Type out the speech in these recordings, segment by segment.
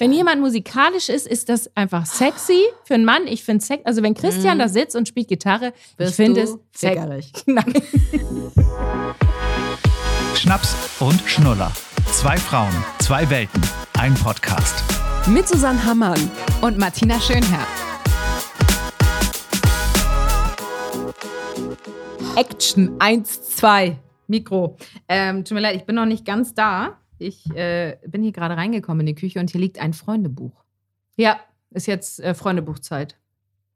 Wenn jemand musikalisch ist, ist das einfach sexy für einen Mann. Ich finde sex, also wenn Christian Mhm. da sitzt und spielt Gitarre, ich Wirst finde es sexy. Schnaps und Schnuller. Zwei Frauen, zwei Welten, ein Podcast. Mit Susanne Hammann. Und Martina Schönherr. Action 1, 2, Mikro. Ähm, tut mir leid, ich bin noch nicht ganz da. Ich äh, bin hier gerade reingekommen in die Küche und hier liegt ein Freundebuch. Ja, ist jetzt äh, Freundebuchzeit.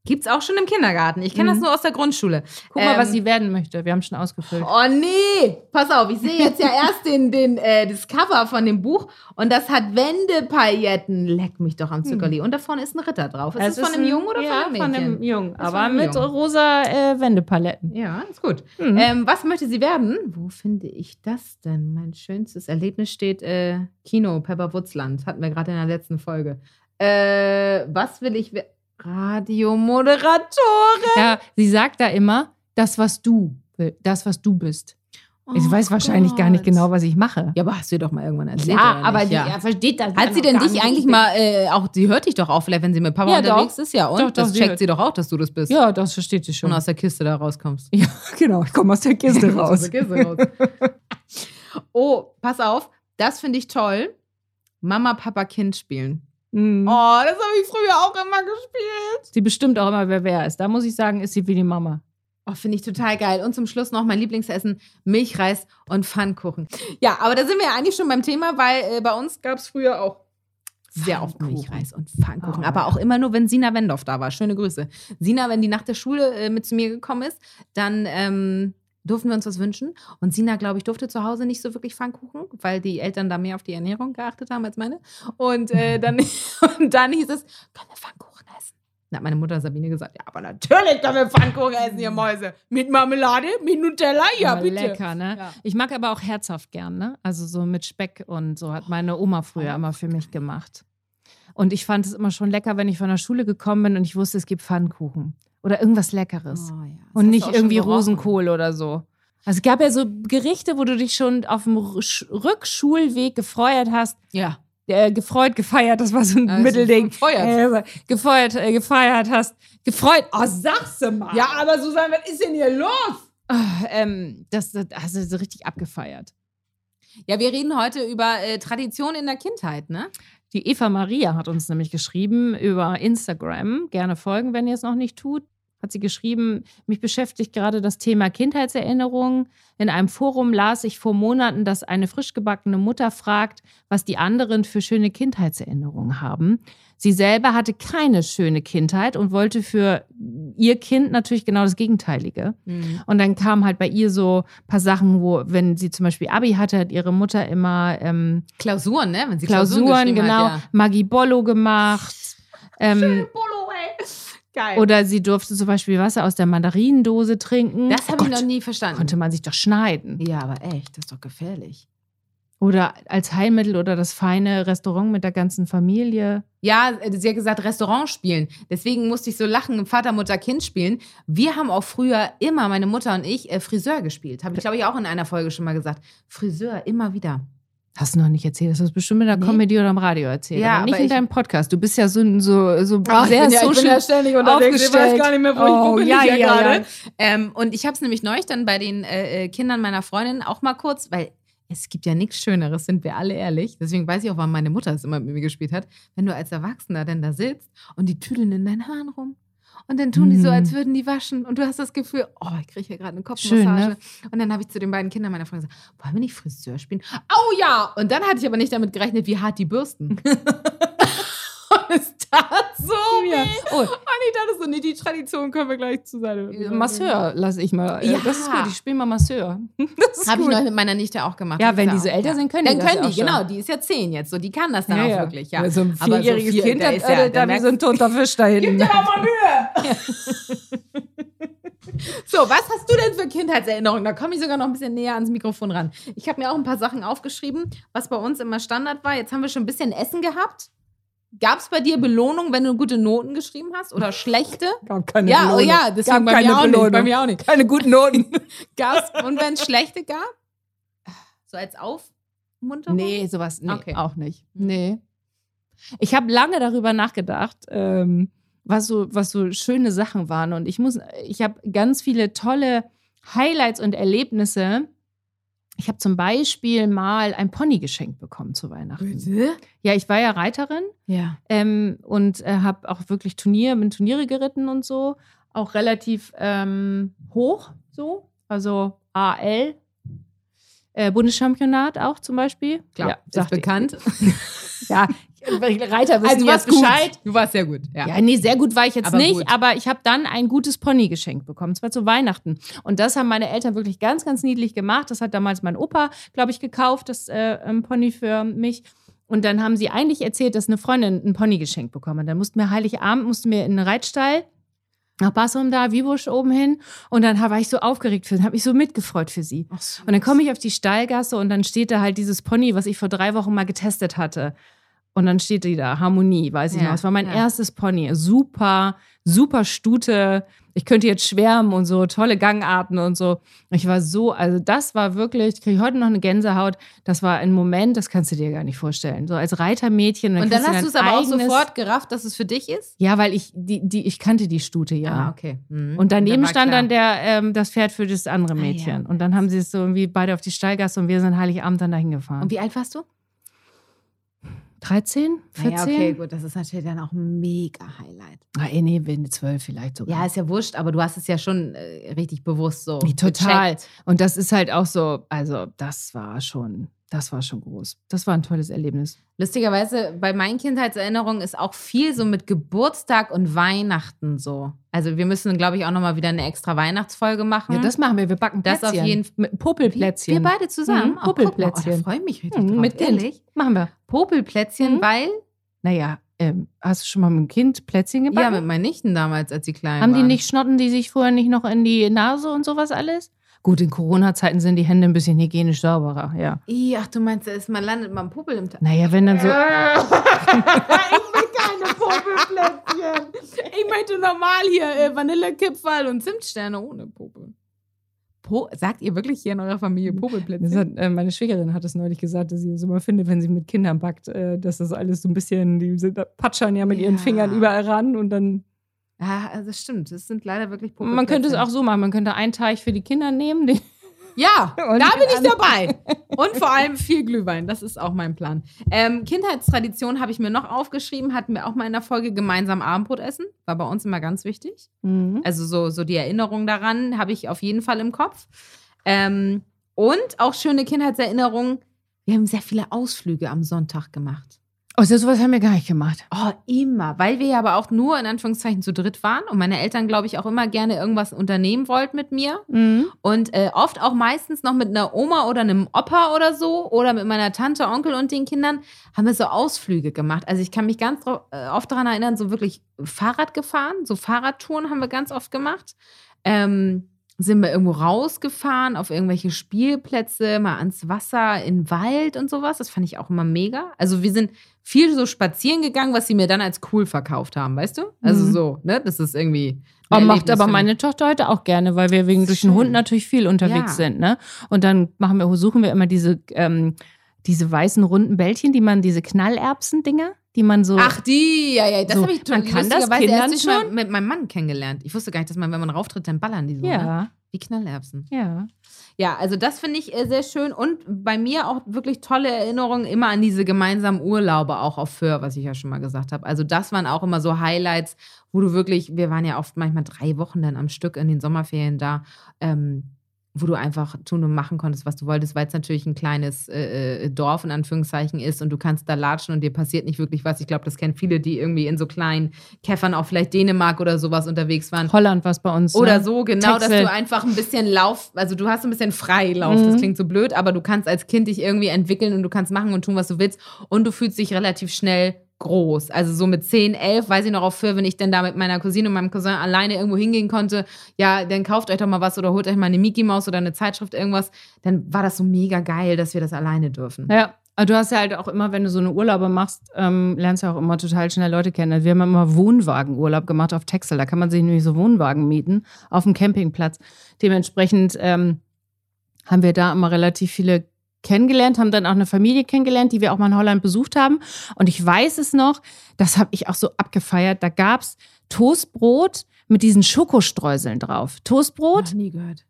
Gibt's auch schon im Kindergarten. Ich kenne das Mhm. nur aus der Grundschule. Guck mal, Ähm, was sie werden möchte. Wir haben schon ausgefüllt. Oh nee! Pass auf, ich sehe jetzt ja erst den, den, äh, das Cover von dem Buch und das hat Wendepailletten. Leck mich doch am Zuckerli. Und da vorne ist ein Ritter drauf. Ist Es das von einem ein- Jungen oder ja, von einem Mädchen? von einem Jungen, aber einem mit Jungen. rosa äh, Wendepaletten. Ja, ist gut. Mhm. Ähm, was möchte sie werden? Wo finde ich das denn? Mein schönstes Erlebnis steht äh, Kino, Pepper Wutzland. Hatten wir gerade in der letzten Folge. Äh, was will ich werden? Radiomoderatorin. Ja, sie sagt da immer, das, was du, das, was du bist. ich weiß wahrscheinlich gar nicht Oh Gott. genau, was ich mache. Ja, aber hast du ihr doch mal irgendwann erzählt. Ja, aber die, ja. er versteht das. Hat sie denn dich eigentlich mal, äh, auch, sie hört dich doch auch vielleicht, wenn sie mit Papa Ja, unterwegs doch. ist, ja, und? Doch, doch, das sie checkt hört. sie doch auch, dass du das bist. Ja, das versteht sie schon. Und aus der Kiste da rauskommst. ja, genau. Ich komme aus der Kiste raus. Aus der Kiste raus. oh, pass auf, das finde ich toll. Mama, Papa, Kind spielen. Mhm. Oh, das habe ich früher auch immer gespielt. Sie bestimmt auch immer, wer wer ist. Da muss ich sagen, ist sie wie die Mama. Oh, finde ich total geil. Und zum Schluss noch mein Lieblingsessen: Milchreis und Pfannkuchen. Ja, aber da sind wir ja eigentlich schon beim Thema, weil äh, bei uns gab es früher auch sehr oft. Milchreis und Pfannkuchen. Oh. Aber auch immer nur, wenn Sina Wendorf da war. Schöne Grüße. Sina, wenn die nach der Schule äh, mit zu mir gekommen ist, dann ähm, durften wir uns was wünschen. Und Sina, glaube ich, durfte zu Hause nicht so wirklich Pfannkuchen, weil die Eltern da mehr auf die Ernährung geachtet haben als meine. Und, äh, dann, und dann hieß es, können wir Pfannkuchen essen? Dann hat meine Mutter Sabine gesagt, ja, aber natürlich können wir Pfannkuchen essen, ihr Mäuse. Mit Marmelade, mit Nutella, ja, Aber bitte. Lecker, ne? Ja. Ich mag aber auch herzhaft gern, ne? Also so mit Speck und so hat meine Oma früher immer für mich gemacht. Und ich fand es immer schon lecker, wenn ich von der Schule gekommen bin und ich wusste, es gibt Pfannkuchen oder irgendwas Leckeres. Oh, ja. Und nicht irgendwie. Rosenkohl oder so. Also es gab ja so Gerichte, wo du dich schon auf dem Sch- Rückschulweg gefreut hast. Ja. Äh, gefreut, gefeiert, das war so ein ist Mittelding. gefeuert. Äh, gefeuert, äh, gefeiert hast. Gefreut. Oh, sag's mal. Ja, aber Susanne, was ist denn hier los? Ah, ähm, das, das hast du so richtig abgefeiert. Ja, wir reden heute über äh, Tradition in der Kindheit, ne? Die Eva Maria hat uns nämlich geschrieben über Instagram. Gerne folgen, wenn ihr es noch nicht tut. Hat sie geschrieben, mich beschäftigt gerade das Thema Kindheitserinnerungen. In einem Forum las ich vor Monaten, dass eine frisch gebackene Mutter fragt, was die anderen für schöne Kindheitserinnerungen haben. Sie selber hatte keine schöne Kindheit und wollte für ihr Kind natürlich genau das Gegenteilige. Und dann kam halt bei ihr so ein paar Sachen, wo, wenn sie zum Beispiel Abi hatte, hat ihre Mutter immer ähm, Klausuren, ne? Wenn sie Klausuren, geschrieben genau, Hat, Maggi-Bollo gemacht. Ähm, ja. Polo, ey. Geil. oder sie durfte zum Beispiel Wasser aus der Mandarinendose trinken. das Oh habe ich Gott, noch nie verstanden. Konnte man sich doch schneiden. ja, aber echt, das ist doch gefährlich. Oder als Heilmittel oder das feine Restaurant mit der ganzen Familie. Ja, äh, sie hat gesagt, Restaurant spielen. Deswegen musste ich so lachen, Vater, Mutter, Kind spielen. Wir haben auch früher immer, meine Mutter und ich, äh, Friseur gespielt. Habe ich, glaube ich, auch in einer Folge schon mal gesagt. Friseur, immer wieder. Hast du noch nicht erzählt? Das hast du bestimmt in der Nee. Comedy oder im Radio erzählt. Ja, aber nicht aber in ich- deinem Podcast. Du bist ja so, so, so Ach, sehr social ständig aufgestellt. Oh, ja, ja, ja. Ähm, und ich habe es nämlich neulich dann bei den äh, äh, Kindern meiner Freundin auch mal kurz, weil es gibt ja nichts Schöneres, sind wir alle ehrlich. Deswegen weiß ich auch, warum meine Mutter es immer mit mir gespielt hat. Wenn du als Erwachsener denn da sitzt und die tüdeln in deinen Haaren rum. Und dann tun die so, Mhm. als würden die waschen. Und du hast das Gefühl, oh, ich kriege hier gerade eine Schön, Kopfmassage. ne? Und dann habe ich zu den beiden Kindern meiner Freundin gesagt, wollen wir nicht Friseur spielen? Oh ja! Und dann hatte ich aber nicht damit gerechnet, wie hart die bürsten. es so Ja. Oh, Und ich dachte so, nee, die Tradition können wir gleich zu sein. Masseur lasse ich mal. Ja. Das ist gut. Ich spiele mal Masseur. Das Habe ich noch mit meiner Nichte auch gemacht. Ja, wenn die so älter sind, können die Dann können die, genau. Die ist ja zehn jetzt. So, die kann das dann Ja, auch ja. wirklich, ja. So ein vierjähriges vier- Kind da ist ja- äh, da wie so ein toter Fisch da hinten. mal Mühe. so, was hast du denn für Kindheitserinnerungen? Da komme ich sogar noch ein bisschen näher ans Mikrofon ran. Ich habe mir auch ein paar Sachen aufgeschrieben, was bei uns immer Standard war. Jetzt haben wir schon ein bisschen Essen gehabt. Gab es bei dir Belohnung, wenn du gute Noten geschrieben hast oder schlechte? Gab keine ja, oh Belohnung. ja, deswegen Gab bei keine mir auch nicht. Belohnung. Bei mir auch nicht. Keine guten Noten. Gab's, und wenn es schlechte gab? So als Aufmunterung? nee, sowas nee, Okay. auch nicht. Hm. Nee. Ich habe lange darüber nachgedacht, ähm, was, so, was so schöne Sachen waren. Und ich muss, ich habe ganz viele tolle Highlights und Erlebnisse. Ich habe zum Beispiel mal ein Pony geschenkt bekommen zu Weihnachten. Ja, ich war ja Reiterin Ja. ähm, und äh, habe auch wirklich Turnier, bin Turniere geritten und so. Auch relativ ähm, hoch so. Also AL. Äh, Bundeschampionat auch zum Beispiel. Klar, ja, ist bekannt. Ja, Reiter wissen Also du warst Bescheid. gut. Du warst sehr gut. Ja. Ja, nee, sehr gut war ich jetzt Aber nicht, gut. aber ich habe dann ein gutes Pony geschenkt bekommen, zwar zu Weihnachten. Und das haben meine Eltern wirklich ganz, ganz niedlich gemacht. Das hat damals mein Opa, glaube ich, gekauft, das äh, ähm, Pony für mich. Und dann haben sie eigentlich erzählt, dass eine Freundin ein Pony geschenkt bekommen hat. Dann mussten wir Heiligabend, mussten wir in den Reitstall nach Bassum da, Wiebusch oben hin. Und dann war ich so aufgeregt für sie, habe mich so mitgefreut für sie. Und dann komme ich auf die Stallgasse und dann steht da halt dieses Pony, was ich vor drei Wochen mal getestet hatte. Und dann steht die da, Harmonie, weiß ich Ja, noch. Es war mein ja. erstes Pony. Super, super Stute. Ich könnte jetzt schwärmen und so, tolle Gangarten und so. Ich war so, also das war wirklich, ich kriege heute noch eine Gänsehaut. Das war ein Moment, das kannst du dir gar nicht vorstellen. So als Reitermädchen. Und dann hast du es aber auch sofort gerafft, dass es für dich ist? Ja, weil ich, die, die, ich kannte die Stute ja. Ah, okay. Mhm. Und daneben war stand klar. dann der, ähm, das Pferd für das andere Ah, ja. Mädchen. Und dann haben sie es so irgendwie beide auf die Stallgasse und wir sind Heiligabend dann dahin gefahren. Und wie alt warst du? 13? 14? Naja, okay, gut, das ist natürlich dann auch ein mega Highlight. Ah, eh, nee, wenn 12 vielleicht sogar. Ja, ist ja wurscht, aber du hast es ja schon äh, richtig bewusst so. Nee, total. gecheckt. Und das ist halt auch so, also das war schon, das war schon groß. Das war ein tolles Erlebnis. Lustigerweise, bei meinen Kindheitserinnerungen ist auch viel so mit Geburtstag und Weihnachten so. Also wir müssen, glaube ich, auch nochmal wieder eine extra Weihnachtsfolge machen. Ja, das machen wir. Wir backen Mhm. Das Plätzchen. auf jeden F- Mit Popelplätzchen. Wir beide zusammen. Mhm, Oh, Popelplätzchen. Oh, da freue ich mich richtig Mhm, drauf. mit. Ehrlich? Machen wir. Popelplätzchen, Mhm. weil, Naja, ähm, hast du schon mal mit dem Kind Plätzchen ja, gebacken? mit meinen Nichten damals, als sie klein Haben die waren. nicht, schnotten die sich vorher nicht noch in die Nase und sowas alles? Gut, in Corona-Zeiten sind die Hände ein bisschen hygienisch sauberer, ja. Ih, ach, du meinst, ist, man landet mal ein Popel im Tag. Naja, wenn dann so. ich will keine Popelplätzchen. Ich möchte normal hier äh, Vanillekipferl und Zimtsterne ohne Popel. Po Sagt ihr wirklich hier in eurer Familie Popelplätzchen? hat, äh, meine Schwägerin hat es neulich gesagt, dass sie es immer findet, wenn sie mit Kindern backt, äh, dass das alles so ein bisschen, die patschern ja mit ihren Ja. Fingern überall ran und dann. Ja, also das stimmt. Das sind leider wirklich Popelplätzchen. Man könnte es auch so machen, man könnte einen Teich für die Kinder nehmen. Ja, da bin ich dabei. Und vor allem viel Glühwein. Das ist auch mein Plan. Ähm, Kindheitstradition habe ich mir noch aufgeschrieben. Hatten wir auch mal in der Folge gemeinsam Abendbrot essen. War bei uns immer ganz wichtig. Mhm. Also so, so die Erinnerung daran habe ich auf jeden Fall im Kopf. Ähm, und auch schöne Kindheitserinnerungen. Wir haben sehr viele Ausflüge am Sonntag gemacht. Oh, so sowas haben wir gar nicht gemacht. Oh, immer. Weil wir ja aber auch nur in Anführungszeichen zu dritt waren und meine Eltern, glaube ich, auch immer gerne irgendwas unternehmen wollten mit mir. Mhm. Und äh, oft auch meistens noch mit einer Oma oder einem Opa oder so oder mit meiner Tante, Onkel und den Kindern haben wir so Ausflüge gemacht. Also ich kann mich ganz äh, oft daran erinnern, so wirklich Fahrrad gefahren, so Fahrradtouren haben wir ganz oft gemacht. Ähm, sind wir irgendwo rausgefahren auf irgendwelche Spielplätze, mal ans Wasser, in den Wald und sowas. Das fand ich auch immer mega. Also wir sind viel so spazieren gegangen, was sie mir dann als cool verkauft haben, weißt du? Also Mhm. so, ne? Das ist irgendwie. Oh, macht aber meine Tochter heute auch gerne, weil wir wegen durch den. Hund natürlich viel unterwegs Ja. sind, ne? Und dann machen wir, suchen wir immer diese, ähm, diese weißen runden Bällchen, die man, diese Knallerbsen-Dinger, die man so. Ach, die, ja, ja, das So, habe ich man kann das Kindern schon? mit meinem Mann kennengelernt. Ich wusste gar nicht, dass man, wenn man rauftritt, dann ballern die so. Ne? ja, Wie Knallerbsen. ja. Ja, also das finde ich äh, sehr schön und bei mir auch wirklich tolle Erinnerungen immer an diese gemeinsamen Urlaube auch auf Föhr, was ich ja schon mal gesagt habe. Also das waren auch immer so Highlights, wo du wirklich, wir waren ja oft manchmal drei Wochen dann am Stück in den Sommerferien da, ähm, wo du einfach tun und machen konntest, was du wolltest, weil es natürlich ein kleines äh, äh, Dorf in Anführungszeichen ist und du kannst da latschen und dir passiert nicht wirklich was. Ich glaube, das kennen viele, die irgendwie in so kleinen Käffern auch vielleicht Dänemark oder sowas unterwegs waren. Holland war es bei uns. Oder ne? so, genau, dass Texel. du einfach ein bisschen Lauf, also du hast ein bisschen Freilauf. Das Mhm. klingt so blöd, aber du kannst als Kind dich irgendwie entwickeln und du kannst machen und tun, was du willst. Und du fühlst dich relativ schnell groß. Also so mit 10, 11, weiß ich noch auf für, wenn ich dann da mit meiner Cousine und meinem Cousin alleine irgendwo hingehen konnte, ja, dann kauft euch doch mal was oder holt euch mal eine Mickey Maus oder eine Zeitschrift, irgendwas. Dann war das so mega geil, dass wir das alleine dürfen. Ja. Du hast ja halt auch immer, wenn du so eine Urlaube machst, ähm, lernst du auch immer total schnell Leute kennen. Also wir haben immer Wohnwagenurlaub gemacht auf Texel. Da kann man sich nämlich so Wohnwagen mieten auf dem Campingplatz. Dementsprechend ähm, haben wir da immer relativ viele kennengelernt, haben dann auch eine Familie kennengelernt, die wir auch mal in Holland besucht haben. Und ich weiß es noch, das habe ich auch so abgefeiert. Da gab es Toastbrot mit diesen Schokostreuseln drauf. Toastbrot, Noch nie gehört.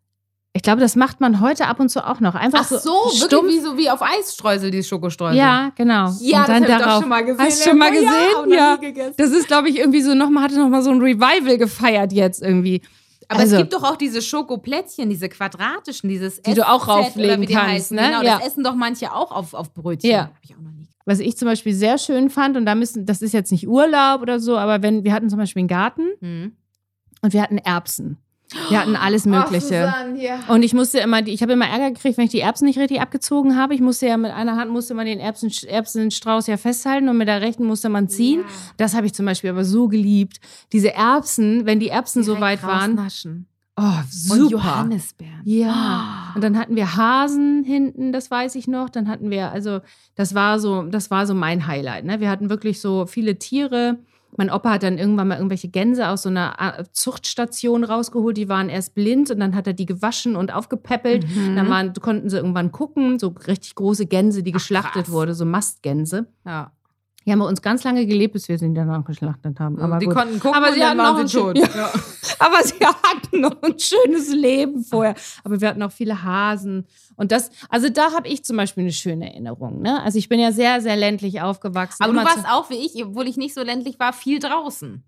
ich glaube, das macht man heute ab und zu auch noch. Einfach Ach so, stumpf. wirklich wie so wie auf Eisstreusel, die Schokostreusel. Ja, genau. ja und dann das hab ich schon mal gesehen. Hast du schon mal gesehen? Ja, Ja. Das ist, glaube ich, irgendwie so nochmal, hatte nochmal so ein Revival gefeiert jetzt irgendwie. Aber Also- es gibt doch auch diese Schokoplätzchen, diese quadratischen, dieses Die du auch rauflegen kannst, ne? Genau, Ja. das essen doch manche auch auf, auf Brötchen. Ja. Hab ich auch noch nie. Was ich zum Beispiel sehr schön fand, und da müssen, das ist jetzt nicht Urlaub oder so, aber wenn, wir hatten zum Beispiel einen Garten Hm. und wir hatten Erbsen. Wir hatten alles Mögliche. Ach, ja. Und ich musste immer, ich habe immer Ärger gekriegt, wenn ich die Erbsen nicht richtig abgezogen habe. Ich musste ja mit einer Hand musste man den Erbsen, Erbsenstrauß ja festhalten und mit der rechten musste man ziehen. Ja. Das habe ich zum Beispiel aber so geliebt. Diese Erbsen, wenn die Erbsen so weit waren, oh, Und super. Johannisbeeren. Ja. Und dann hatten wir Hasen hinten, das weiß ich noch. Dann hatten wir, also, das war so, das war so mein Highlight. Ne? Wir hatten wirklich so viele Tiere. Mein Opa hat dann irgendwann mal irgendwelche Gänse aus so einer äh, Zuchtstation rausgeholt. Die waren erst blind und dann hat er die gewaschen und aufgepäppelt. Mhm. Dann waren, konnten sie irgendwann gucken, so richtig große Gänse, die Ach, geschlachtet krass. wurde, so Mastgänse. Ja. Die haben bei uns ganz lange gelebt, bis wir sie danach geschlachtet haben. Aber die gut. konnten gucken Aber und sie hatten waren auch ein tot. Ja. Aber sie hatten noch ein schönes Leben vorher. Aber wir hatten auch viele Hasen. Und das, also da habe ich zum Beispiel eine schöne Erinnerung. Ne? Also ich bin ja sehr, sehr ländlich aufgewachsen. Aber du warst auch wie ich, obwohl ich nicht so ländlich war, viel draußen.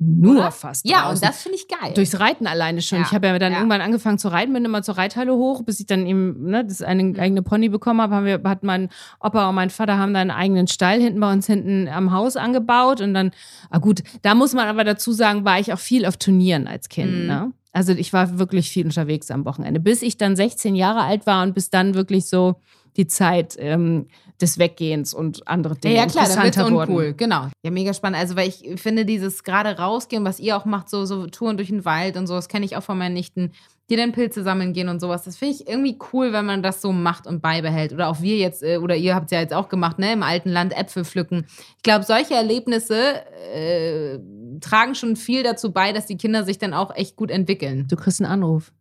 Nur oder? fast. Ja, draußen. und das finde ich geil. Durchs Reiten alleine schon. Ja, Ich habe ja dann ja. irgendwann angefangen zu reiten, bin immer zur Reithalle hoch, bis ich dann eben ne, das eine Mhm. eigene Pony bekommen habe. Haben wir, hat mein Opa und mein Vater haben dann einen eigenen Stall hinten bei uns hinten am Haus angebaut. Und dann, ah gut, da muss man aber dazu sagen, war ich auch viel auf Turnieren als Kind. Mhm. Ne? Also ich war wirklich viel unterwegs am Wochenende, bis ich dann 16 Jahre alt war und bis dann wirklich so die Zeit ähm, des Weggehens und andere Dinge Ja, ja klar, dann wird's interessanter uncool. wurden. Genau. Ja, mega spannend. Also, weil ich finde, dieses gerade rausgehen, was ihr auch macht, so, so Touren durch den Wald und so, das kenne ich auch von meinen Nichten, die dann Pilze sammeln gehen und sowas. Das finde ich irgendwie cool, wenn man das so macht und beibehält. Oder auch wir jetzt, äh, oder ihr habt es ja jetzt auch gemacht, ne, im alten Land Äpfel pflücken. Ich glaube, solche Erlebnisse äh, tragen schon viel dazu bei, dass die Kinder sich dann auch echt gut entwickeln. Du kriegst einen Anruf.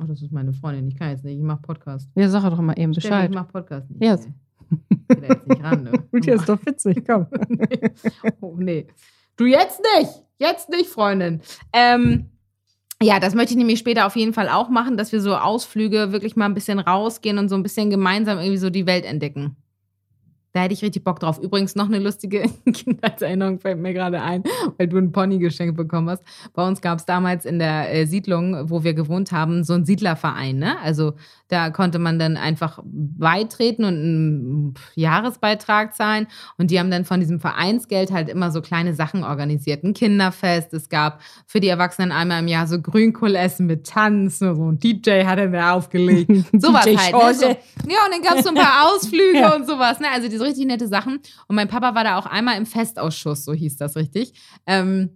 Oh, das ist meine Freundin. Ich kann jetzt nicht. Ich mache Podcast. Ja, sag doch mal eben Bescheid. Ich mache Podcast nicht. Ja. Geht da jetzt nicht ran, ne? doch witzig, komm. Oh, nee. Du jetzt nicht. Jetzt nicht, Freundin. Ähm, ja, das möchte ich nämlich später auf jeden Fall auch machen, dass wir so Ausflüge wirklich mal ein bisschen rausgehen und so ein bisschen gemeinsam irgendwie so die Welt entdecken. Da hätte ich richtig Bock drauf. Übrigens noch eine lustige Kindheitserinnerung fällt mir gerade ein, weil du ein Pony geschenkt bekommen hast. Bei uns gab es damals in der äh, Siedlung, wo wir gewohnt haben, so einen Siedlerverein. Ne? Also da konnte man dann einfach beitreten und einen Jahresbeitrag zahlen. Und die haben dann von diesem Vereinsgeld halt immer so kleine Sachen organisiert. Ein Kinderfest. Es gab für die Erwachsenen einmal im Jahr so Grünkohlessen mit Tanz. So ein DJ hat er da aufgelegt. Sowas halt. Ne? So, ja, und dann gab es so ein paar Ausflüge Ja. und sowas. Ne? Also diese richtig nette Sachen. Und mein Papa war da auch einmal im Festausschuss, so hieß das richtig. Ähm,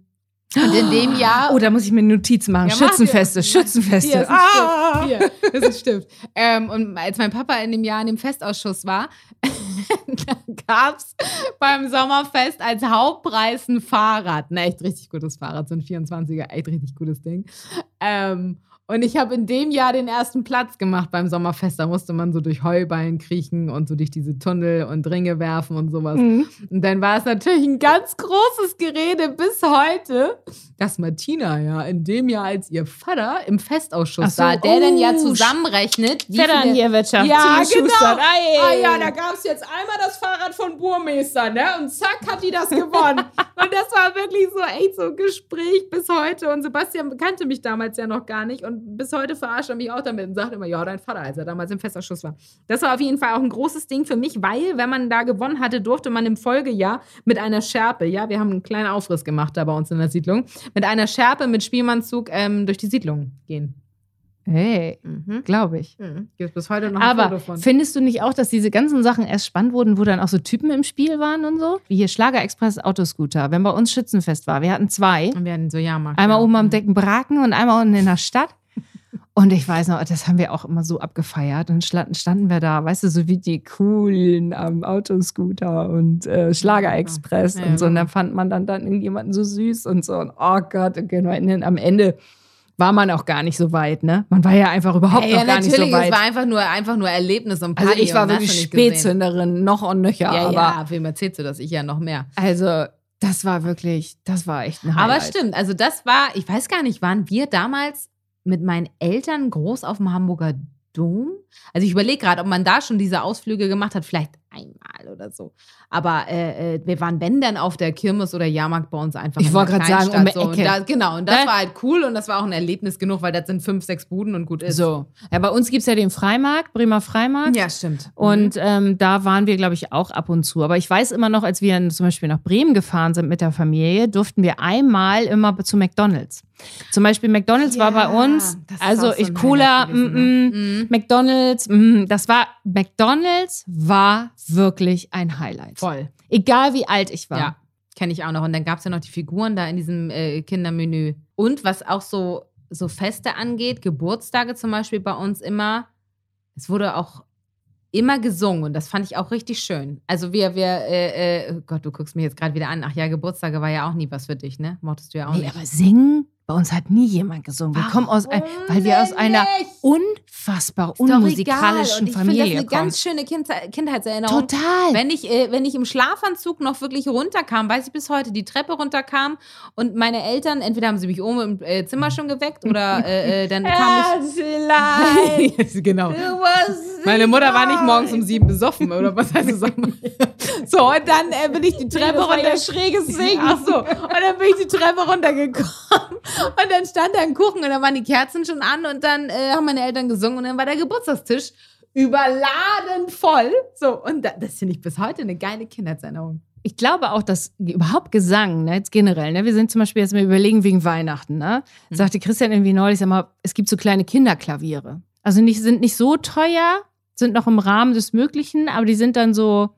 und in dem Jahr. Oh, da muss ich mir eine Notiz machen. Ja, Schützenfeste. Schützenfeste. Hier ist ein Ah! Stift. Hier, das ist Stift. Ähm, und als mein Papa in dem Jahr in dem Festausschuss war, da gab es beim Sommerfest als Hauptpreis ein Fahrrad. Ein echt richtig gutes Fahrrad, so ein 24er, echt richtig gutes Ding. Ähm, und ich habe in dem Jahr den ersten Platz gemacht beim Sommerfest. Da musste man so durch Heuballen kriechen und so durch diese Tunnel und Ringe werfen und sowas. Mhm. Und dann war es natürlich ein ganz großes Gerede bis heute, dass Martina ja in dem Jahr als ihr Vater im Festausschuss so, war, der dann ja oh, zusammenrechnet, wie Vettern viele- Wirtschaft. Ja, genau. Ah ja, da gab es jetzt einmal das Fahrrad von Burmeister, ne? Und zack, hat die das gewonnen. und das war wirklich so echt so ein Gespräch bis heute. Und Sebastian kannte mich damals ja noch gar nicht. Und bis heute verarscht er mich auch damit und sagt immer, ja, dein Vater, als er damals im Festausschuss war. Das war auf jeden Fall auch ein großes Ding für mich, weil, wenn man da gewonnen hatte, durfte man im Folgejahr mit einer Schärpe, ja, wir haben einen kleinen Aufriss gemacht da bei uns in der Siedlung, mit einer Schärpe mit Spielmannzug ähm, durch die Siedlung gehen. Hey, Mhm. glaube ich. Mhm. Gibt bis heute noch ein Aber Foto von. findest du nicht auch, dass diese ganzen Sachen erst spannend wurden, wo dann auch so Typen im Spiel waren und so? Wie hier Schlager Express Autoscooter, wenn bei uns Schützenfest war. Wir hatten zwei. Und wir hatten so Jahrmarkt. Einmal ja. oben am Mhm. Deckenbraken und einmal unten in der Stadt. Und ich weiß noch, das haben wir auch immer so abgefeiert. Und standen, wir da, weißt du, so wie die Coolen am Autoscooter und äh, Schlager-Express Ja, und so. Und dann fand man dann, dann irgendjemanden so süß und so. Und oh Gott, okay, in- am Ende war man auch gar nicht so weit, ne? Man war ja einfach überhaupt ja, noch gar nicht so natürlich, weit. es war einfach nur, einfach nur Erlebnis und Party. also ich war und wirklich. Spätzünderin, noch und nöcher. Ja, aber ja, wem erzählst du das? Ich ja noch mehr. also das war wirklich, das war echt ein Aber Highlight. stimmt, also das war, ich weiß gar nicht, waren wir damals mit meinen Eltern groß auf dem Hamburger Dom? Also ich überlege gerade, ob man da schon diese Ausflüge gemacht hat, vielleicht einmal oder so. Aber äh, äh, wir waren, wenn dann, auf der Kirmes oder Jahrmarkt bei uns einfach. Ich wollte gerade sagen, um so. Ecke. da, genau, und das Da- war halt cool und das war auch ein Erlebnis genug, weil das sind fünf, sechs Buden und gut ist. So. Ja, bei uns gibt es ja den Freimarkt, Bremer Freimarkt. Ja, stimmt. Und ähm, da waren wir, glaube ich, auch ab und zu. Aber ich weiß immer noch, als wir zum Beispiel nach Bremen gefahren sind mit der Familie, durften wir einmal immer zu McDonalds. Zum Beispiel McDonalds war bei uns, also so ich Cola, gewesen, mm, mm, ne? Mhm. McDonalds, mm, das war, McDonalds war wirklich ein Highlight. Voll. Egal wie alt ich war. Ja, kenne ich auch noch. Und dann gab es ja noch die Figuren da in diesem äh, Kindermenü. Und was auch so, so Feste angeht, Geburtstage zum Beispiel bei uns immer, es wurde auch immer gesungen und das fand ich auch richtig schön. Also wir, wir, äh, äh, oh Gott, du guckst mich jetzt gerade wieder an. Ach ja, Geburtstage war ja auch nie was für dich, ne? Mochtest du ja auch Nee, nicht. aber singen, bei uns hat nie jemand gesungen. Wir kommen aus, ein, weil wir aus einer unfassbar Ist unmusikalischen Familie finde das eine kommen. ganz schöne kind Kindheitserinnerung. Total. Wenn ich, äh, wenn ich im Schlafanzug noch wirklich runterkam, weiß ich bis heute, die Treppe runterkam und meine Eltern, entweder haben sie mich oben im äh, Zimmer schon geweckt oder äh, äh, dann kam ich. genau. Meine Mutter war nicht morgens um sieben besoffen, oder was heißt das? so, und dann äh, bin ich die Treppe runter. schräges Singen. Ach so, und dann bin ich die Treppe runtergekommen und dann stand da ein Kuchen und dann waren die Kerzen schon an und dann äh, haben meine Eltern gesungen und dann war der Geburtstagstisch überladen voll. So, und da, das finde ich bis heute eine geile Kindheitserinnerung. Ich glaube auch, dass überhaupt Gesang, ne, jetzt generell, ne, wir sind zum Beispiel jetzt mal überlegen wegen Weihnachten, ne, Mhm. sagte Christian irgendwie neulich, sag mal, es gibt so kleine Kinderklaviere. Also nicht, sind nicht so teuer, sind noch im Rahmen des Möglichen, aber die sind dann so,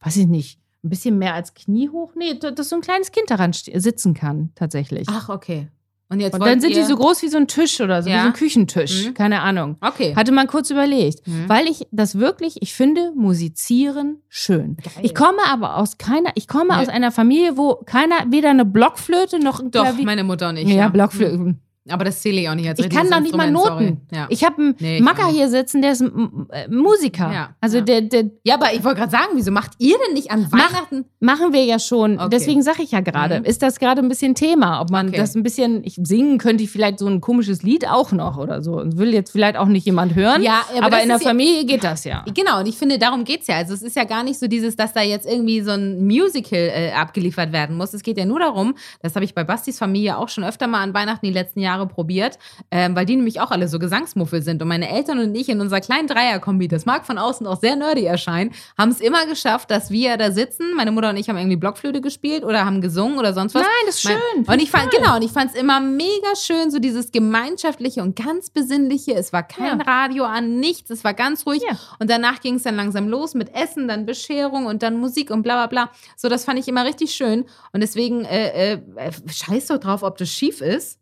weiß ich nicht, ein bisschen mehr als Knie hoch. Nee, da- dass so ein kleines Kind daran sitzen kann, tatsächlich. Ach, okay. Und jetzt Und dann sind die so groß wie so ein Tisch oder so, wie Ja. so ein Küchentisch. Mhm. Keine Ahnung. Okay. Hatte man kurz überlegt, Mhm. weil ich das wirklich, ich finde Musizieren schön. Geil. Ich komme aber aus keiner, ich komme Nee. aus einer Familie, wo keiner weder eine Blockflöte noch ein Doch, Klavier. meine Mutter und ich. ja, ja. Blockflöte. Mhm. Aber das zähle ich auch nicht als Ich kann noch nicht mal Noten. Ja. Ich habe einen Nee, Macker hier sitzen, der ist äh, Musiker. Ja, Also ja. der, der ja, aber ich wollte gerade sagen, wieso macht ihr denn nicht an Mach- Weihnachten? machen wir ja schon. Okay. Deswegen sage ich ja gerade, Mhm. ist das gerade ein bisschen Thema, ob man Okay. das ein bisschen, ich singen könnte ich vielleicht so ein komisches Lied auch noch oder so. Und will jetzt vielleicht auch nicht jemand hören. Ja, aber aber, in der Familie geht das ja. Genau, und ich finde, darum geht's ja. Also es ist ja gar nicht so dieses, dass da jetzt irgendwie so ein Musical äh, abgeliefert werden muss. Es geht ja nur darum, das habe ich bei Bastis Familie auch schon öfter mal an Weihnachten die letzten Jahre probiert, ähm, weil die nämlich auch alle so Gesangsmuffel sind. Und meine Eltern und ich in unserer kleinen Dreierkombi, das mag von außen auch sehr nerdy erscheinen, haben es immer geschafft, dass wir da sitzen. Meine Mutter und ich haben irgendwie Blockflöte gespielt oder haben gesungen oder sonst was. Nein, das ist Mein- schön. Und ich fand, genau, und ich fand es immer mega schön, so dieses gemeinschaftliche und ganz besinnliche. Es war kein Ja. Radio an, nichts, es war ganz ruhig. Ja. Und danach ging es dann langsam los mit Essen, dann Bescherung und dann Musik und bla bla bla. So, das fand ich immer richtig schön. Und deswegen, äh, äh, scheiß doch drauf, ob das schief ist.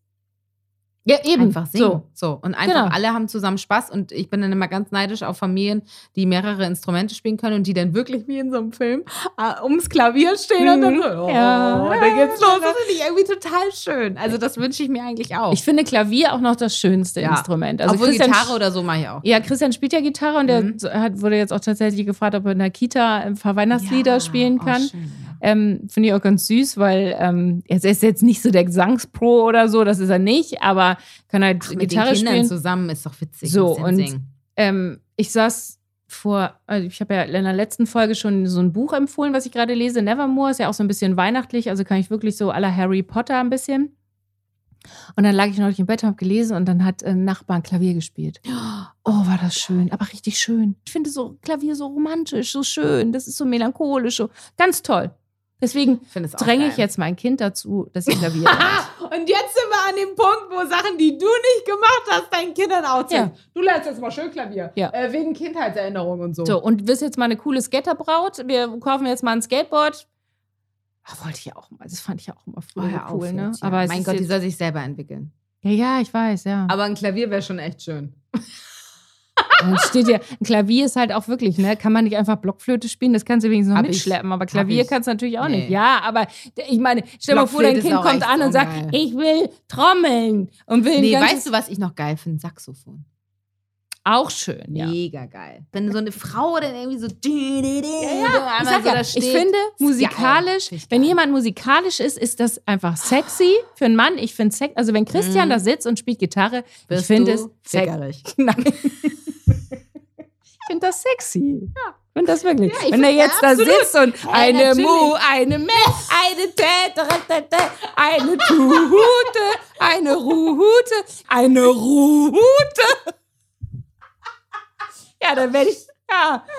Ja, eben. Einfach singen. So. So. Und einfach Genau. alle haben zusammen Spaß. Und ich bin dann immer ganz neidisch auf Familien, die mehrere Instrumente spielen können und die dann wirklich wie in so einem Film äh, ums Klavier stehen und dann so, oh, Ja. dann geht's los. Das finde ich irgendwie total schön. Also, das wünsche ich mir eigentlich auch. Ich finde Klavier auch noch das schönste Ja. Instrument. Also Obwohl Christian Gitarre oder so mache ich auch. Ja, Christian spielt ja Gitarre und der Mhm. so- hat, wurde jetzt auch tatsächlich gefragt, ob er in der Kita ein paar Weihnachtslieder Ja, spielen oh, kann. schön, ja. Ähm, Finde ich auch ganz süß, weil ähm, er ist jetzt nicht so der Gesangspro oder so, das ist er nicht, aber kann halt Ach, mit Gitarre den Kindern spielen. zusammen ist doch witzig. So, und-. Ähm, ich saß vor, also ich habe ja in der letzten Folge schon so ein Buch empfohlen, was ich gerade lese, Nevermore, ist ja auch so ein bisschen weihnachtlich, also kann ich wirklich so aller Harry Potter ein bisschen. Und dann lag ich neulich im Bett und habe gelesen und dann hat ein Nachbar ein Klavier gespielt. Oh, war das schön, aber richtig schön. Ich finde so Klavier so romantisch, so schön, das ist so melancholisch, so ganz toll. Deswegen dränge ich jetzt mein Kind dazu, dass sie Klavier lernt. Und jetzt sind wir an dem Punkt, wo Sachen, die du nicht gemacht hast, deinen Kindern auch Ja. ja. Du lernst jetzt mal schön Klavier. Ja. Äh, wegen Kindheitserinnerungen und so. So, und wirst jetzt mal eine coole Skatterbraut. Wir kaufen jetzt mal ein Skateboard. Ach, wollte ich auch mal. Das fand ich ja auch immer Oh, früher hör cool, auf ne? jetzt, ja. Aber mein Gott, die soll sich selber entwickeln. ja, ja, ich weiß, ja. Aber ein Klavier wäre schon echt schön. Dann steht ja, ein Klavier ist halt auch wirklich, ne? Kann man nicht einfach Blockflöte spielen? Das kannst du wenigstens noch Hab ich. mitschleppen, aber Klavier kannst du natürlich auch Nee. nicht. Ja, aber ich meine, stell dir mal vor, dein Kind kommt an und sagt, ich will trommeln und will Nee, weißt du, was ich noch geil finde? Saxophon. Auch schön, ja. Mega geil. Wenn so eine Frau dann irgendwie so. Ja, Ich, sag ja, ich finde musikalisch, Finde ich wenn geil. jemand musikalisch ist, ist das einfach sexy für einen Mann. Ich finde sex, also wenn Christian Mhm. da sitzt und spielt Gitarre, ich Wirst finde du es sexy. Nein. ich finde das sexy. Ja. Ich finde das wirklich. ich Wenn er jetzt da absolut. sitzt und Ja, eine natürlich. Mu, eine Me, eine Täteretete, eine Tuhute, eine Ruhute, eine Ruhute. Ja, dann werde ich. Ja.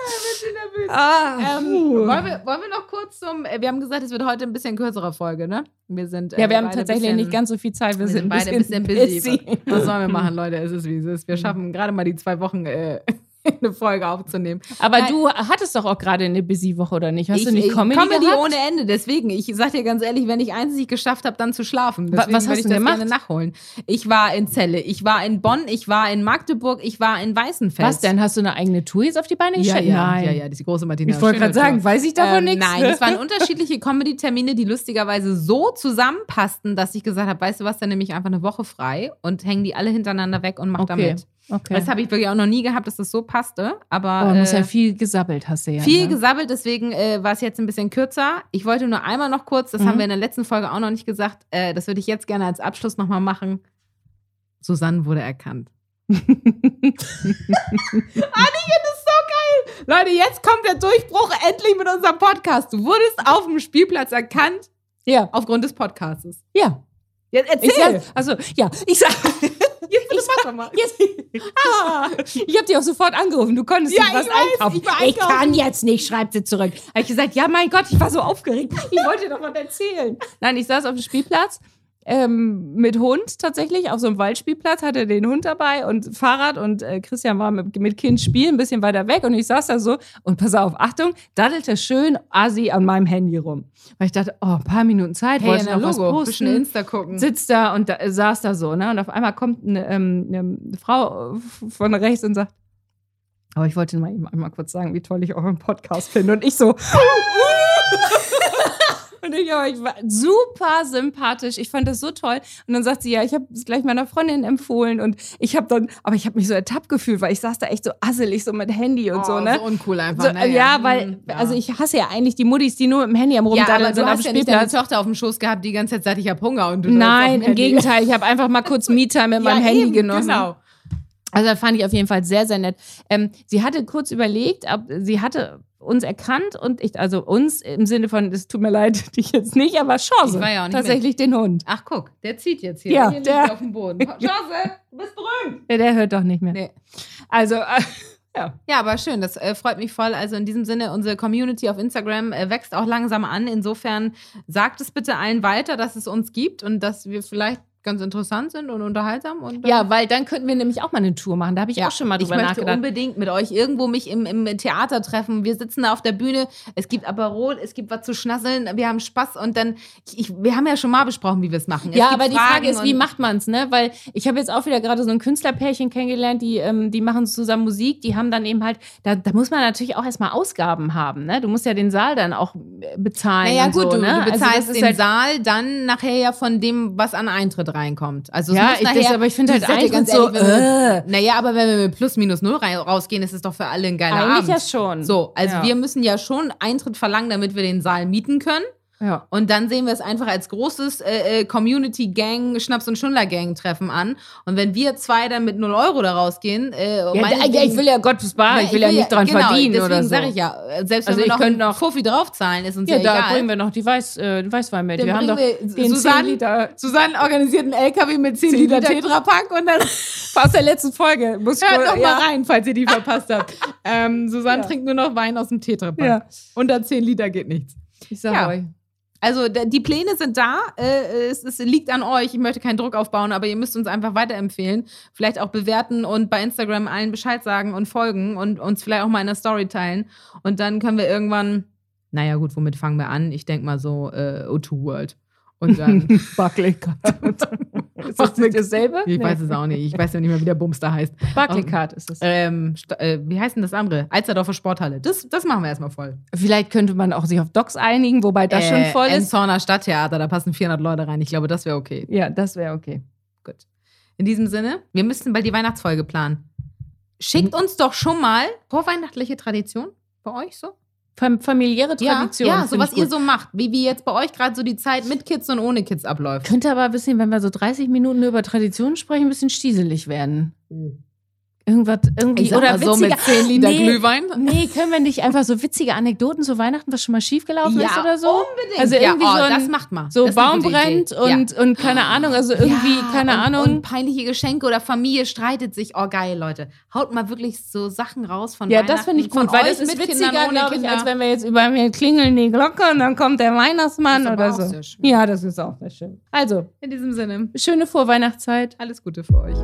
Ah, Ähm, puh. wollen, wir, wollen wir noch kurz zum. äh, Wir haben gesagt, es wird heute ein bisschen kürzere Folge, ne? Wir sind. ja, wir haben tatsächlich bisschen, nicht ganz so viel Zeit. Wir, Wir sind beide ein bisschen busy. Was sollen wir machen, Leute? Es ist wie es ist. Wir schaffen gerade mal die zwei Wochen äh, eine Folge aufzunehmen. Aber Nein. du hattest doch auch gerade eine busy Woche, oder nicht? Hast ich, du nicht ich- Comedy, Comedy gehabt? ohne Ende. Deswegen, ich sag dir ganz ehrlich, wenn ich eins nicht geschafft habe, dann zu schlafen. Deswegen was hast ich du das gemacht? gerne nachholen. Ich war in Celle, ich war in Bonn, ich war in Magdeburg, ich war in Weißenfels. Was denn? Hast du eine eigene Tour jetzt auf die Beine Ja, gestellt? ja, Nein. ja, ja, die große Martina. Ich wollte gerade sagen, weiß ich davon Ähm, nichts? Nein, es waren unterschiedliche Comedy-Termine, die lustigerweise so zusammenpassten, dass ich gesagt habe, weißt du was, dann nehme ich einfach eine Woche frei und hänge die alle hintereinander weg und mache Okay. damit. Okay. Das habe ich wirklich auch noch nie gehabt, dass das so passte. Aber oh, muss äh, ja viel gesabbelt, hast du ja. viel ne? gesabbelt, deswegen äh, war es jetzt ein bisschen kürzer. Ich wollte nur einmal noch kurz, das Mhm. haben wir in der letzten Folge auch noch nicht gesagt, äh, das würde ich jetzt gerne als Abschluss nochmal machen. Susanne wurde erkannt. finde das so geil. Leute, jetzt kommt der Durchbruch endlich mit unserem Podcast. Du wurdest auf dem Spielplatz erkannt Ja, aufgrund des Podcasts. ja. Jetzt erzähl. sag, also, ja, ich sag, jetzt doch mal. jetzt, ah, ich habe dich auch sofort angerufen. Du konntest Ja, was ich weiß, einkaufen. ich war ich einkaufen. kann jetzt nicht, schreibt sie zurück. Habe ich gesagt, ja, mein Gott, ich war so aufgeregt. Ich wollte dir doch was erzählen. Nein, ich saß auf dem Spielplatz ähm, mit Hund tatsächlich auf so einem Waldspielplatz, hatte den Hund dabei und Fahrrad und äh, Christian war mit, mit Kind spielen, ein bisschen weiter weg und ich saß da so und pass auf, Achtung, daddelte schön Asi an meinem Handy rum. Weil ich dachte, oh, ein paar Minuten Zeit, Hey, wollte noch was Logo, bisschen posten Insta gucken. sitzt da und da, äh, saß da so, ne? Und auf einmal kommt eine, ähm, eine Frau äh, von rechts und sagt, aber ich wollte mal eben einmal kurz sagen, wie toll ich euren Podcast finde. Und ich so. Und ich, aber ich war super sympathisch. Ich fand das so toll. Und dann sagt sie, ja, ich habe es gleich meiner Freundin empfohlen. Und ich habe dann, aber ich habe mich so ertappt gefühlt, weil ich saß da echt so asselig, so mit Handy und so, ne? Oh, So uncool einfach. So, ne? ja, weil, Hm, ja. also ich hasse ja eigentlich die Muttis, die nur mit dem Handy am Ja, Rumdaddeln aber sind du hast ja nicht deine. Tochter auf dem Schoß gehabt, die ganze Zeit sagt, ich habe Hunger und du Nein, im. Gegenteil. Ich habe einfach mal kurz Me-Time mit meinem Ja, Handy eben, genossen. Genau. Also das fand ich auf jeden Fall sehr, sehr nett. Ähm, sie hatte kurz überlegt, ob sie hatte uns erkannt und ich, also uns im Sinne von, es tut mir leid, dich jetzt nicht, aber Chance. Ich war ja auch nicht Tatsächlich den Hund. Ach, guck, der zieht jetzt hier. Ja, hier der- er auf dem Boden. Chance, du bist berühmt. Ja, der hört doch nicht mehr. Nee. Also, äh, ja. Ja, aber schön, das äh, freut mich voll. Also in diesem Sinne, unsere Community auf Instagram äh, wächst auch langsam an. Insofern sagt es bitte allen weiter, dass es uns gibt und dass wir vielleicht ganz interessant sind und unterhaltsam. Und, Ja, weil dann könnten wir nämlich auch mal eine Tour machen. Da habe ich Ja, auch schon mal ich drüber möchte nachgedacht. unbedingt mit euch irgendwo mich im, im Theater treffen. Wir sitzen da auf der Bühne, es gibt Aperol, es gibt was zu schnasseln, wir haben Spaß und dann, ich, wir haben ja schon mal besprochen, wie wir es machen. Es Ja, aber die Frage ist, wie macht man es, ne? Weil ich habe jetzt auch wieder gerade so ein Künstlerpärchen kennengelernt, die, ähm, die machen zusammen Musik, die haben dann eben halt, da, da muss man natürlich auch erstmal Ausgaben haben, ne? Du musst ja den Saal dann auch äh, bezahlen. Naja, und gut, so, du, ne? du Also bezahlst ist den halt, Saal dann nachher ja von dem, was an Eintritt reinkommt. Also Ja, ich- das- nachher, aber ich finde halt dir ganz so, ehrlich, wir äh. Naja, aber wenn wir mit plus minus null rein, rausgehen, ist es doch für alle ein geiler Eigentlich Abend. ja schon. So, also Ja. wir müssen ja schon Eintritt verlangen, damit wir den Saal mieten können. Ja. Und dann sehen wir es einfach als großes äh, äh, Community-Gang, Schnaps- und Schnuller-Gang-Treffen an. Und wenn wir zwei dann mit 0 Euro da rausgehen, äh, Ja, da, ja, ich will ja Gottes Bar, ich will ja nicht dran genau, verdienen deswegen oder so. sage ich ja, selbst Also wenn ich wir noch einen noch- Fuffi draufzahlen, ist uns ja, ja, da egal. bringen wir noch die Weiß, äh, Weißwein mit. Dann wir haben doch wir den 10 Susanne- Liter Susanne organisiert einen LKW mit 10, 10 Liter, Liter Tetrapack und dann aus der letzten Folge. Muss hört doch ja. mal rein, falls ihr die verpasst habt. Ähm, Susanne Ja. trinkt nur noch Wein aus dem Tetrapack. Ja. Unter 10 Liter geht nichts. Ich sag Ja. euch. Also die Pläne sind da. Äh, es, es liegt an euch. Ich möchte keinen Druck aufbauen, aber ihr müsst uns einfach weiterempfehlen. Vielleicht auch bewerten und bei Instagram allen Bescheid sagen und folgen und uns vielleicht auch mal in der Story teilen. Und dann können wir irgendwann, naja gut, womit fangen wir an? Ich denke mal so äh, O2 World. Und dann, Buckley. Ist das nicht dasselbe? Ich weiß es auch nicht. Ich weiß ja nicht mehr, wie der Bums da heißt. Barclaycard ist es. Ähm, äh, wie heißt denn das andere? Alsterdorfer Sporthalle. Das, das machen wir erstmal voll. Vielleicht könnte man auch sich auf Docs einigen, wobei das schon voll ist. Enzorner Stadttheater, da passen 400 Leute rein. Ich glaube, das wäre okay. Ja, das wäre okay. Gut. In diesem Sinne, wir müssten bald die Weihnachtsfolge planen. Schickt uns doch schon mal vorweihnachtliche Tradition bei euch so? Fam familiäre Tradition. Ja, ja so was ihr so macht. Wie, wie jetzt bei euch gerade so die Zeit mit Kids und ohne Kids abläuft. Könnte aber ein bisschen, wenn wir so 30 Minuten über Traditionen sprechen, ein bisschen stieselig werden. Irgendwas, irgendwie, Ich sag oder mal so mit 10 Liter nee, Glühwein. Nee, können wir nicht einfach so witzige Anekdoten zu Weihnachten, was schon mal schiefgelaufen ist oder so? unbedingt. Also irgendwie ja, oh, so ein- das macht mal. So Das Baum brennt und, und keine Ahnung, also irgendwie, Ja, keine und, Ahnung. Und peinliche Geschenke oder Familie streitet sich. Oh, geil, Leute. Haut mal wirklich so Sachen raus von ja, das finde ich gut, weil das ist witziger, glaube ich, als wenn wir jetzt über mir klingeln die Glocke und dann kommt der Weihnachtsmann oder so. Ja, das ist auch sehr schön. Also, In diesem Sinne, schöne Vorweihnachtszeit. alles Gute für euch.